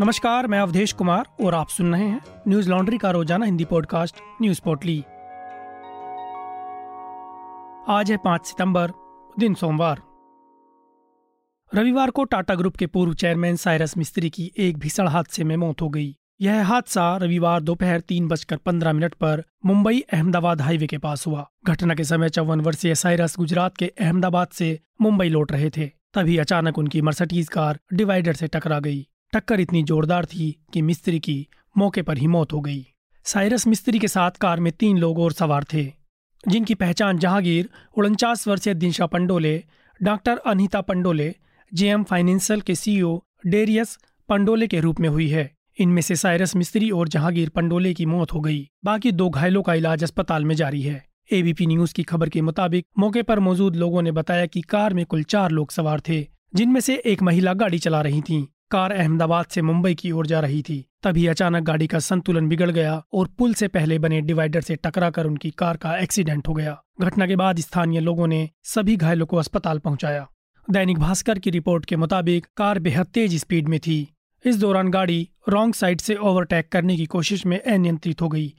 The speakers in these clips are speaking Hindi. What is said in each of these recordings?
नमस्कार, मैं अवधेश कुमार और आप सुन रहे हैं न्यूज़ लॉन्ड्री का रोज़ाना हिंदी पॉडकास्ट, न्यूज़ पोर्टली। आज है पाँच सितंबर, दिन सोमवार। रविवार को टाटा ग्रुप के पूर्व चेयरमैन साइरस मिस्त्री की एक भीषण हादसे में मौत हो गई। यह हादसा रविवार दोपहर तीन बजकर पंद्रह मिनट पर मुंबई अहमदाबाद हाईवे के पास हुआ। घटना के समय चौवन वर्षीय साइरस गुजरात के अहमदाबाद से मुंबई लौट रहे थे। तभी अचानक उनकी मर्सिडीज कार डिवाइडर से टकरा गई। टक्कर इतनी जोरदार थी कि मिस्त्री की मौके पर ही मौत हो गई। साइरस मिस्त्री के साथ कार में तीन लोग और सवार थे, जिनकी पहचान जहांगीर उनचास वर्षीय Dinshaw Pandole, doctor Anita Pandole, JM financial के सीईओ डेरियस पंडोले के रूप में हुई है। इनमें से साइरस मिस्त्री और जहांगीर पंडोले की मौत हो गई। बाकी दो घायलों का इलाज अस्पताल में जारी है। एबीपी न्यूज़ की खबर के मुताबिक मौके पर मौजूद लोगों ने बताया कि कार में कुल चार लोग सवार थे, जिनमें से एक महिला गाड़ी चला रही थी। कार अहमदाबाद से मुंबई की ओर जा रही थी। तभी अचानक गाड़ी का संतुलन बिगड़ गया और पुल से पहले बने डिवाइडर से टकराकर उनकी कार का एक्सीडेंट हो गया। घटना के बाद स्थानीय लोगों ने सभी घायलों को अस्पताल पहुँचाया। दैनिक भास्कर की रिपोर्ट के मुताबिक कार बेहद तेज स्पीड में थी। इस दौरान गाड़ी रॉन्ग साइड से ओवरटेक करने की कोशिश में अनियंत्रित हो गई।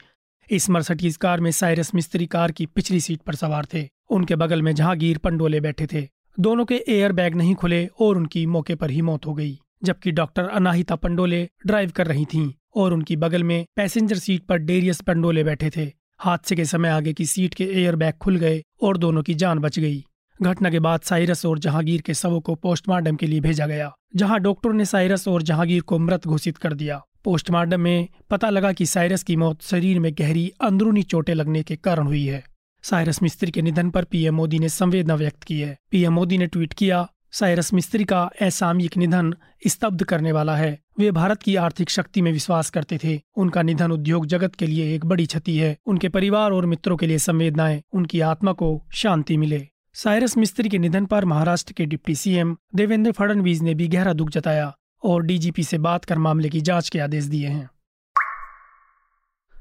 इस मर्सिडीज कार में साइरस मिस्त्री कार की पिछली सीट पर सवार थे। उनके बगल में जहांगीर पंडोले बैठे थे। दोनों के एयर बैग नहीं खुले और उनकी मौके पर ही मौत हो गई। जबकि डॉक्टर अनाहिता पंडोले ड्राइव कर रही थीं और उनकी बगल में पैसेंजर सीट पर डेरियस पंडोले बैठे थे। हादसे के समय आगे की सीट के एयर बैग खुल गए और दोनों की जान बच गई। घटना के बाद साइरस और जहांगीर के शवों को पोस्टमार्टम के लिए भेजा गया, जहाँ डॉक्टर ने साइरस और जहांगीर को मृत घोषित कर दिया। पोस्टमार्टम में पता लगा कि साइरस की मौत शरीर में गहरी अंदरूनी चोटें लगने के कारण हुई है। साइरस मिस्त्री के निधन पर पीएम मोदी ने संवेदना व्यक्त की है। पीएम मोदी ने ट्वीट किया साइरस मिस्त्री का असामयिक निधन स्तब्ध करने वाला है। वे भारत की आर्थिक शक्ति में विश्वास करते थे। उनका निधन उद्योग जगत के लिए एक बड़ी क्षति है। उनके परिवार और मित्रों के लिए संवेदनाएँ, उनकी आत्मा को शांति मिले। साइरस मिस्त्री के निधन पर महाराष्ट्र के डिप्टी सीएम देवेंद्र फडणवीस ने भी गहरा दुख जताया और डीजीपी से बात कर मामले की जाँच के आदेश दिए हैं।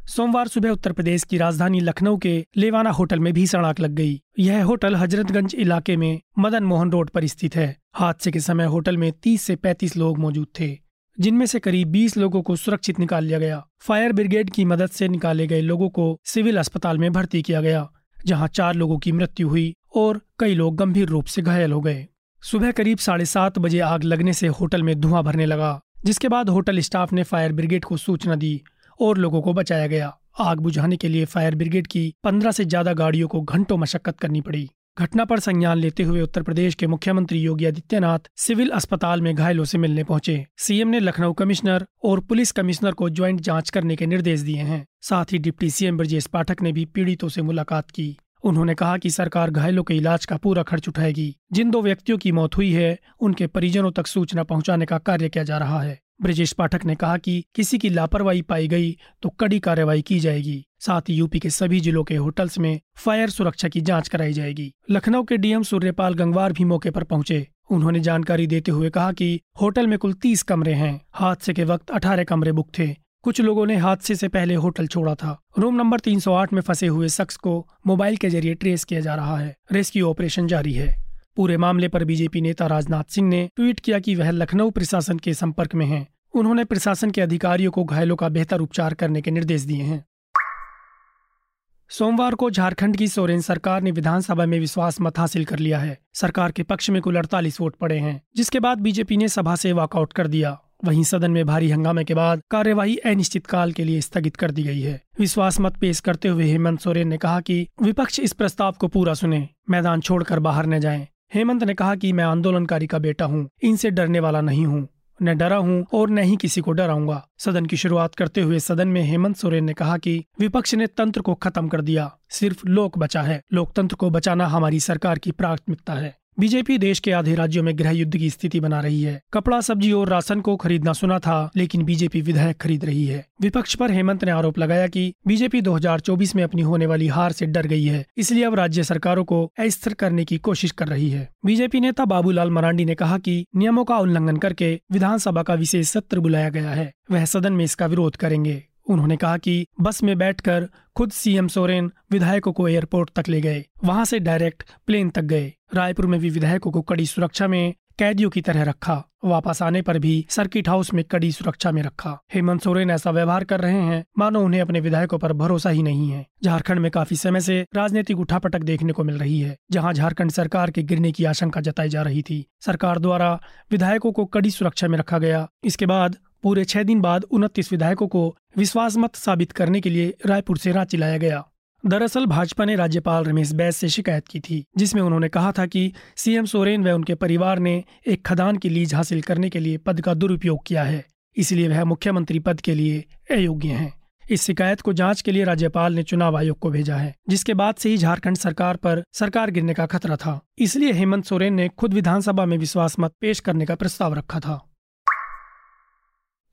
सोमवार सुबह उत्तर प्रदेश की राजधानी लखनऊ के लेवाना होटल में भीषण आग लग गई। यह होटल हजरतगंज इलाके में मदन मोहन रोड पर स्थित है। हादसे के समय होटल में 30 से 35 लोग मौजूद थे, जिनमें से करीब 20 लोगों को सुरक्षित निकाल लिया गया। फायर ब्रिगेड की मदद से निकाले गए लोगों को सिविल अस्पताल में भर्ती किया गया, जहाँ चार लोगों की मृत्यु हुई और कई लोग गंभीर रूप से घायल हो गए। सुबह करीब साढ़े सात बजे आग लगने से होटल में धुआँ भरने लगा, जिसके बाद होटल स्टाफ ने फायर ब्रिगेड को सूचना दी और लोगों को बचाया गया। आग बुझाने के लिए फायर ब्रिगेड की पंद्रह से ज़्यादा गाड़ियों को घंटों मशक्कत करनी पड़ी। घटना पर संज्ञान लेते हुए उत्तर प्रदेश के मुख्यमंत्री योगी आदित्यनाथ सिविल अस्पताल में घायलों से मिलने पहुँचे। सीएम ने लखनऊ कमिश्नर और पुलिस कमिश्नर को ज्वाइंट जाँच करने के निर्देश दिए हैं। साथ ही डिप्टी सीएम ब्रजेश पाठक ने भी पीड़ितों से मुलाकात की। उन्होंने कहा कि सरकार घायलों के इलाज का पूरा खर्च उठाएगी। जिन दो व्यक्तियों की मौत हुई है, उनके परिजनों तक सूचना पहुँचाने का कार्य किया जा रहा है। ब्रजेश पाठक ने कहा कि किसी की लापरवाही पाई गई तो कड़ी कार्रवाई की जाएगी। साथ ही यूपी के सभी जिलों के होटल्स में फायर सुरक्षा की जाँच कराई जाएगी। लखनऊ के डीएम सूर्यपाल गंगवार भी मौके पर पहुँचे। उन्होंने जानकारी देते हुए कहा कि होटल में कुल तीस कमरे हैं। हादसे के वक्त अठारह कमरे बुक थे। कुछ लोगों ने हादसे से पहले होटल छोड़ा था। रूम नंबर 308 में फंसे हुए शख्स को मोबाइल के ज़रिए ट्रेस किया जा रहा है। रेस्क्यू ऑपरेशन जारी है। पूरे मामले पर बीजेपी नेता राजनाथ सिंह ने ट्वीट किया कि वह लखनऊ प्रशासन के संपर्क में हैं। उन्होंने प्रशासन के अधिकारियों को घायलों का बेहतर उपचार करने के निर्देश दिए हैं। सोमवार को झारखंड की सोरेन सरकार ने विधानसभा में विश्वास मत हासिल कर लिया है। सरकार के पक्ष में कुल अड़तालीस वोट पड़े हैं, जिसके बाद बीजेपी ने सभा से वॉकआउट कर दिया। वहीं सदन में भारी हंगामे के बाद कार्यवाही अनिश्चितकाल के लिए स्थगित कर दी गई है। विश्वास मत पेश करते हुए हेमंत सोरेन ने कहा कि विपक्ष इस प्रस्ताव को पूरा सुने, मैदान छोड़कर बाहर न जाएँ। हेमंत ने कहा कि मैं आंदोलनकारी का बेटा हूँ, इनसे डरने वाला नहीं हूँ। न डरा हूँ और न ही किसी को डराऊँगा। सदन की शुरुआत करते हुए सदन में हेमंत सोरेन ने कहा कि विपक्ष ने तंत्र को खत्म कर दिया। सिर्फ़ लोक बचा है। लोकतंत्र को बचाना हमारी सरकार की प्राथमिकता है। बीजेपी देश के आधे राज्यों में गृह युद्ध की स्थिति बना रही है। कपड़ा, सब्ज़ी और राशन को खरीदना सुना था, लेकिन बीजेपी विधायक खरीद रही है। विपक्ष पर हेमंत ने आरोप लगाया कि बीजेपी 2024 में अपनी होने वाली हार से डर गई है, इसलिए अब राज्य सरकारों को अस्थिर करने की कोशिश कर रही है। बीजेपी नेता बाबूलाल मरांडी ने कहा की नियमों का उल्लंघन करके विधानसभा का विशेष सत्र बुलाया गया है, वह सदन में इसका विरोध करेंगे। उन्होंने कहा कि बस में बैठकर खुद सीएम सोरेन विधायकों को एयरपोर्ट तक ले गए। वहाँ से डायरेक्ट प्लेन तक गए। रायपुर में भी विधायकों को कड़ी सुरक्षा में कैदियों की तरह रखा। वापस आने पर भी सर्किट हाउस में कड़ी सुरक्षा में रखा। हेमंत सोरेन ऐसा व्यवहार कर रहे हैं, मानो उन्हें अपने विधायकों पर भरोसा ही नहीं है। झारखंड में काफ़ी समय से राजनीतिक उठापटक देखने को मिल रही है, जहाँ झारखंड सरकार के गिरने की आशंका जताई जा रही थी। सरकार द्वारा विधायकों को कड़ी सुरक्षा में रखा गया। इसके बाद, पूरे छह दिन बाद, उनतीस विधायकों को विश्वास मत साबित करने के लिए रायपुर से रांची लाया गया। दरअसल भाजपा ने राज्यपाल रमेश बैस से शिकायत की थी, जिसमें उन्होंने कहा था कि सीएम सोरेन व उनके परिवार ने एक खदान की लीज हासिल करने के लिए पद का दुरुपयोग किया है, इसलिए वह मुख्यमंत्री पद के लिए अयोग्य हैं। इस शिकायत को जाँच के लिए राज्यपाल ने चुनाव आयोग को भेजा है, जिसके बाद से ही झारखंड सरकार पर सरकार गिरने का खतरा था। इसलिए हेमंत सोरेन ने खुद विधानसभा में विश्वास मत पेश करने का प्रस्ताव रखा था।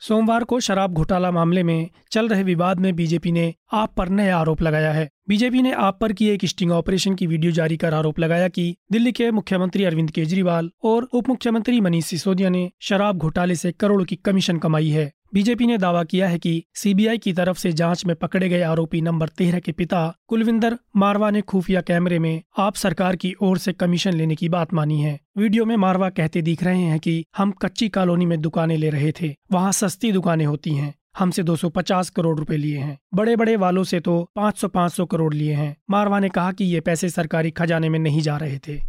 सोमवार को शराब घोटाला मामले में चल रहे विवाद में बीजेपी ने आप पर नया आरोप लगाया है। बीजेपी ने आप पर की एक स्टिंग ऑपरेशन की वीडियो जारी कर आरोप लगाया कि दिल्ली के मुख्यमंत्री अरविंद केजरीवाल और उप मुख्यमंत्री मनीष सिसोदिया ने शराब घोटाले से करोड़ों की कमीशन कमाई है। बीजेपी ने दावा किया है कि सीबीआई की तरफ़ से जाँच में पकड़े गए आरोपी नंबर तेरह के पिता कुलविंदर मारवा ने खुफिया कैमरे में आप सरकार की ओर से कमीशन लेने की बात मानी है। वीडियो में मारवा कहते दिख रहे हैं कि हम कच्ची कॉलोनी में दुकानें ले रहे थे, वहाँ सस्ती दुकानें होती हैं, हमसे 250 करोड़ रुपए लिए हैं। बड़े बड़े वालों से तो 500-500 करोड़ लिए हैं। मारवा ने कहा कि ये पैसे सरकारी खजाने में नहीं जा रहे थे।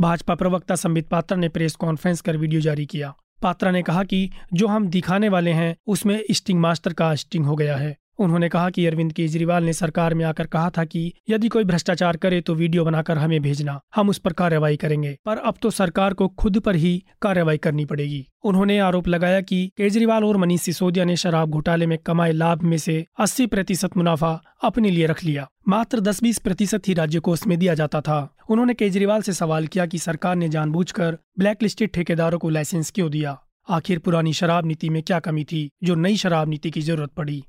भाजपा प्रवक्ता संबित पात्र ने प्रेस कॉन्फ्रेंस कर वीडियो जारी किया। पात्रा ने कहा कि जो हम दिखाने वाले हैं, उसमें स्टिंग मास्टर का स्टिंग हो गया है। उन्होंने कहा कि अरविंद केजरीवाल ने सरकार में आकर कहा था कि यदि कोई भ्रष्टाचार करे तो वीडियो बनाकर हमें भेजना, हम उस पर कार्रवाई करेंगे। पर अब तो सरकार को खुद पर ही कार्रवाई करनी पड़ेगी। उन्होंने आरोप लगाया कि केजरीवाल और मनीष सिसोदिया ने शराब घोटाले में कमाए लाभ में से 80 प्रतिशत मुनाफा अपने लिए रख लिया। मात्र 10-20 प्रतिशत ही राज्य को उसमें दिया जाता था। उन्होंने केजरीवाल से सवाल किया कि सरकार ने जानबूझकर ब्लैक लिस्टेड ठेकेदारों को लाइसेंस क्यों दिया? आखिर पुरानी शराब नीति में क्या कमी थी, जो नई शराब नीति की ज़रूरत पड़ी?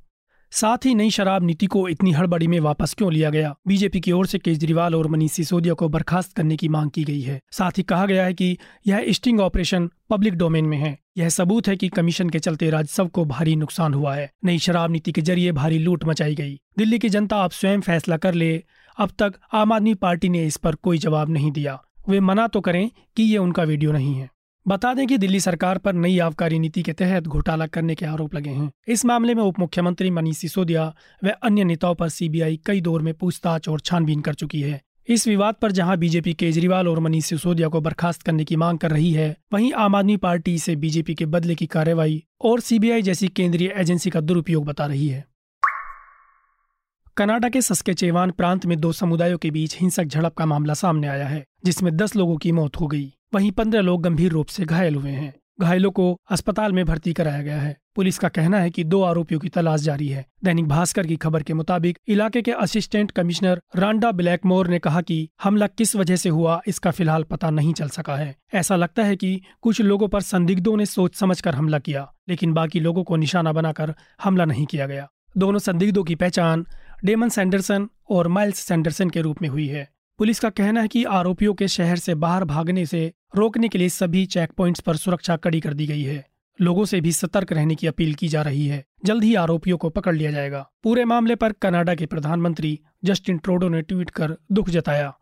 साथ ही नई शराब नीति को इतनी हड़बड़ी में वापस क्यों लिया गया? बीजेपी की ओर से केजरीवाल और मनीष सिसोदिया को बर्खास्त करने की मांग की गई है। साथ ही कहा गया है कि यह स्टिंग ऑपरेशन पब्लिक डोमेन में है। यह सबूत है कि कमीशन के चलते राजस्व को भारी नुकसान हुआ है। नई शराब नीति के ज़रिए भारी लूट मचाई गई। दिल्ली की जनता अब स्वयं फैसला कर ले। अब तक आम आदमी पार्टी ने इस पर कोई जवाब नहीं दिया। वे मना तो करें कि ये उनका वीडियो नहीं है। बता दें कि दिल्ली सरकार पर नई आबकारी नीति के तहत घोटाला करने के आरोप लगे हैं। इस मामले में उप मुख्यमंत्री मनीष सिसोदिया व अन्य नेताओं पर सीबीआई कई दौर में पूछताछ और छानबीन कर चुकी है। इस विवाद पर जहाँ बीजेपी केजरीवाल और मनीष सिसोदिया को बर्खास्त करने की मांग कर रही है, वहीं आम आदमी पार्टी इसे बीजेपी के बदले की कार्रवाई और सीबीआई जैसी केंद्रीय एजेंसी का दुरुपयोग बता रही है। कनाडा के सस्केचेवान प्रांत में दो समुदायों के बीच हिंसक झड़प का मामला सामने आया है, जिसमें दस लोगों की मौत हो गई। वहीं पंद्रह लोग गंभीर रूप से घायल हुए हैं। घायलों को अस्पताल में भर्ती कराया गया है। पुलिस का कहना है कि दो आरोपियों की तलाश जारी है। दैनिक भास्कर की खबर के मुताबिक इलाके के असिस्टेंट कमिश्नर रांडा ब्लैकमोर ने कहा कि हमला किस वजह से हुआ, इसका फ़िलहाल पता नहीं चल सका है। ऐसा लगता है कि कुछ लोगों पर संदिग्धों ने सोच समझकर हमला किया, लेकिन बाकी लोगों को निशाना बनाकर हमला नहीं किया गया। दोनों संदिग्धों की पहचान डेमन सैंडरसन और माइल्स सैंडरसन के रूप में हुई है। पुलिस का कहना है कि आरोपियों के शहर से बाहर भागने से रोकने के लिए सभी चेक पॉइंट्स पर सुरक्षा कड़ी कर दी गई है। लोगों से भी सतर्क रहने की अपील की जा रही है। जल्द ही आरोपियों को पकड़ लिया जाएगा। पूरे मामले पर कनाडा के प्रधानमंत्री जस्टिन ट्रोडो ने ट्वीट कर दुख जताया।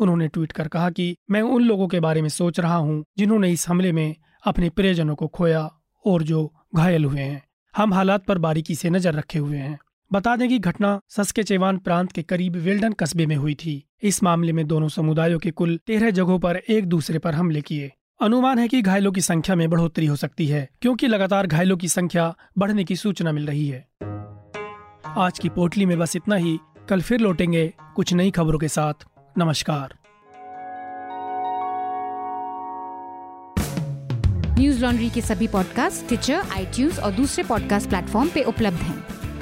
उन्होंने ट्वीट कर कहा कि मैं उन लोगों के बारे में सोच रहा हूँ जिन्होंने इस हमले में अपने प्रियजनों को खोया और जो घायल हुए हैं। हम हालात पर बारीकी से नज़र रखे हुए हैं। बता दें कि घटना सस्केचेवान प्रांत के करीब वेल्डन कस्बे में हुई थी। इस मामले में दोनों समुदायों के कुल तेरह जगहों पर एक दूसरे पर हमले किए। अनुमान है कि घायलों की संख्या में बढ़ोतरी हो सकती है, क्योंकि लगातार घायलों की संख्या बढ़ने की सूचना मिल रही है। आज की पोटली में बस इतना ही। कल फिर लौटेंगे कुछ नई खबरों के साथ। नमस्कार। न्यूज़ लॉन्ड्री के सभी पॉडकास्ट ट्विटर आईटीज और दूसरे पॉडकास्ट प्लेटफॉर्म पे उपलब्ध हैं।